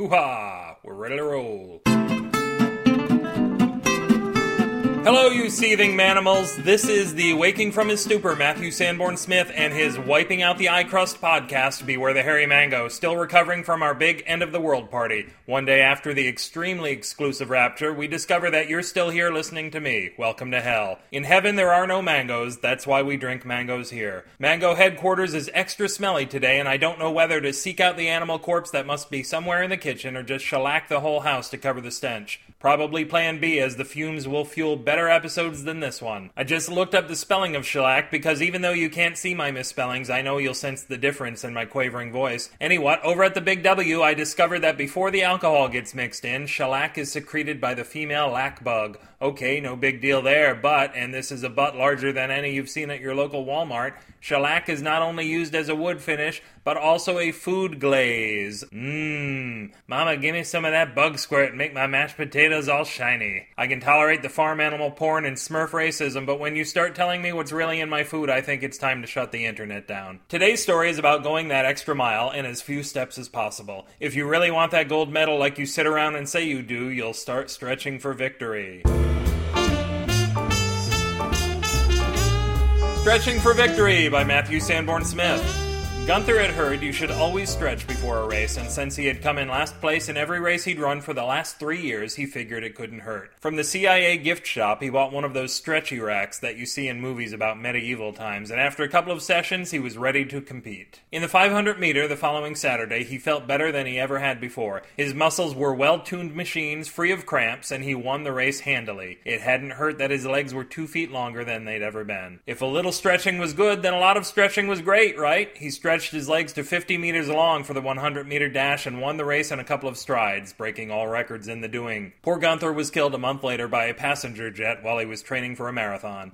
Hoo ha! We're ready to roll. Hello, you seething manimals. This is the Waking from His Stupor Matthew Sanborn Smith and his Wiping Out the Eye Crust podcast, Beware the Hairy Mango, still recovering from our big end of the world party. One day after the extremely exclusive rapture, we discover that you're still here listening to me. Welcome to hell. In heaven, there are no mangoes. That's why we drink mangoes here. Mango headquarters is extra smelly today, and I don't know whether to seek out the animal corpse that must be somewhere in the kitchen or just shellac the whole house to cover the stench. Probably plan B, as the fumes will fuel better episodes than this one. I just looked up the spelling of shellac because even though you can't see my misspellings, I know you'll sense the difference in my quavering voice. Anyway, over at the Big W, I discovered that before the alcohol gets mixed in, shellac is secreted by the female lac bug. Okay, no big deal there, but, and this is a butt larger than any you've seen at your local Walmart, shellac is not only used as a wood finish, but also a food glaze. Mmm. Mama, give me some of that bug squirt and make my mashed potatoes all shiny. I can tolerate the farm animal porn and smurf racism, but when you start telling me what's really in my food, I think it's time to shut the internet down. Today's story is about going that extra mile in as few steps as possible. If you really want that gold medal like you sit around and say you do, you'll start stretching for victory. Stretching for Victory by Matthew Sanborn Smith. Gunther had heard you should always stretch before a race, and since he had come in last place in every race he'd run for the last three years, he figured it couldn't hurt. From the CIA gift shop, he bought one of those stretchy racks that you see in movies about medieval times, and after a couple of sessions, he was ready to compete. In the 500 meter the following Saturday, he felt better than he ever had before. His muscles were well tuned machines, free of cramps, and he won the race handily. It hadn't hurt that his legs were two feet longer than they'd ever been. If a little stretching was good, then a lot of stretching was great, right? He stretched his legs to 50 meters long for the 100 meter dash and won the race in a couple of strides, breaking all records in the doing. Poor Gunther was killed a month later by a passenger jet while he was training for a marathon.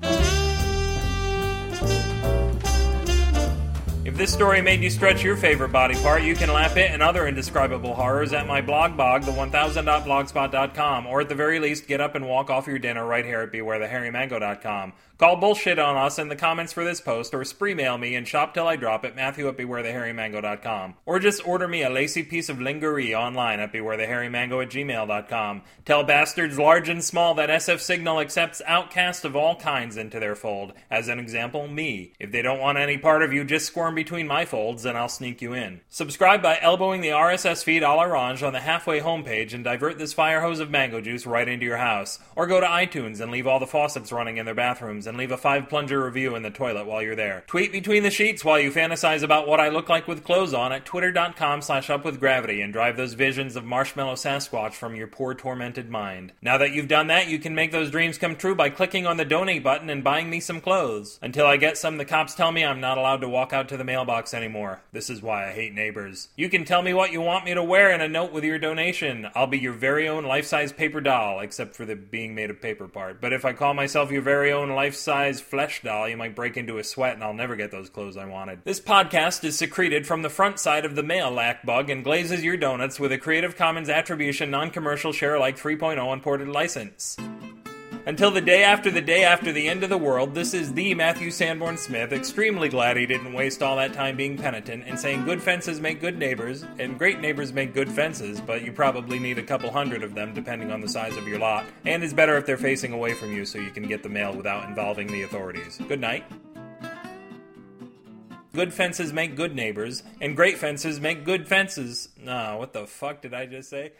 If this story made you stretch your favorite body part, you can lap it and other indescribable horrors at my blog bog, the1000.blogspot.com, or at the very least, get up and walk off your dinner right here at bewarethehairymango.com. Call bullshit on us in the comments for this post, or spree mail me and shop till I drop at Matthew at bewarethehairymango.com. Or just order me a lacy piece of lingerie online at bewarethehairymango at gmail.com. Tell bastards large and small that SF Signal accepts outcasts of all kinds into their fold. As an example, me. If they don't want any part of you, just squirm between my folds and I'll sneak you in. Subscribe by elbowing the RSS feed a l'orange on the halfway homepage and divert this fire hose of mango juice right into your house. Or go to iTunes and leave all the faucets running in their bathrooms and leave a five plunger review in the toilet while you're there. Tweet between the sheets while you fantasize about what I look like with clothes on at twitter.com slash upwithgravity and drive those visions of marshmallow Sasquatch from your poor tormented mind. Now that you've done that, you can make those dreams come true by clicking on the donate button and buying me some clothes. Until I get some, the cops tell me I'm not allowed to walk out to the mailbox anymore. This is why I hate neighbors. You can tell me what you want me to wear in a note with your donation. I'll be your very own life-size paper doll, except for the being made of paper part. But if I call myself your very own life-size flesh doll, you might break into a sweat and I'll never get those clothes I wanted. This podcast is secreted from the front side of the male lac bug and glazes your donuts with a Creative Commons Attribution Non-Commercial Share Alike 3.0 Unported license. Until the day after the day after the end of the world, this is the Matthew Sanborn Smith, extremely glad he didn't waste all that time being penitent and saying good fences make good neighbors, and great neighbors make good fences, but you probably need a couple hundred of them depending on the size of your lot, and it's better if they're facing away from you so you can get the mail without involving the authorities. Good night. Good fences make good neighbors, and great fences make good fences. Nah, what the fuck did I just say?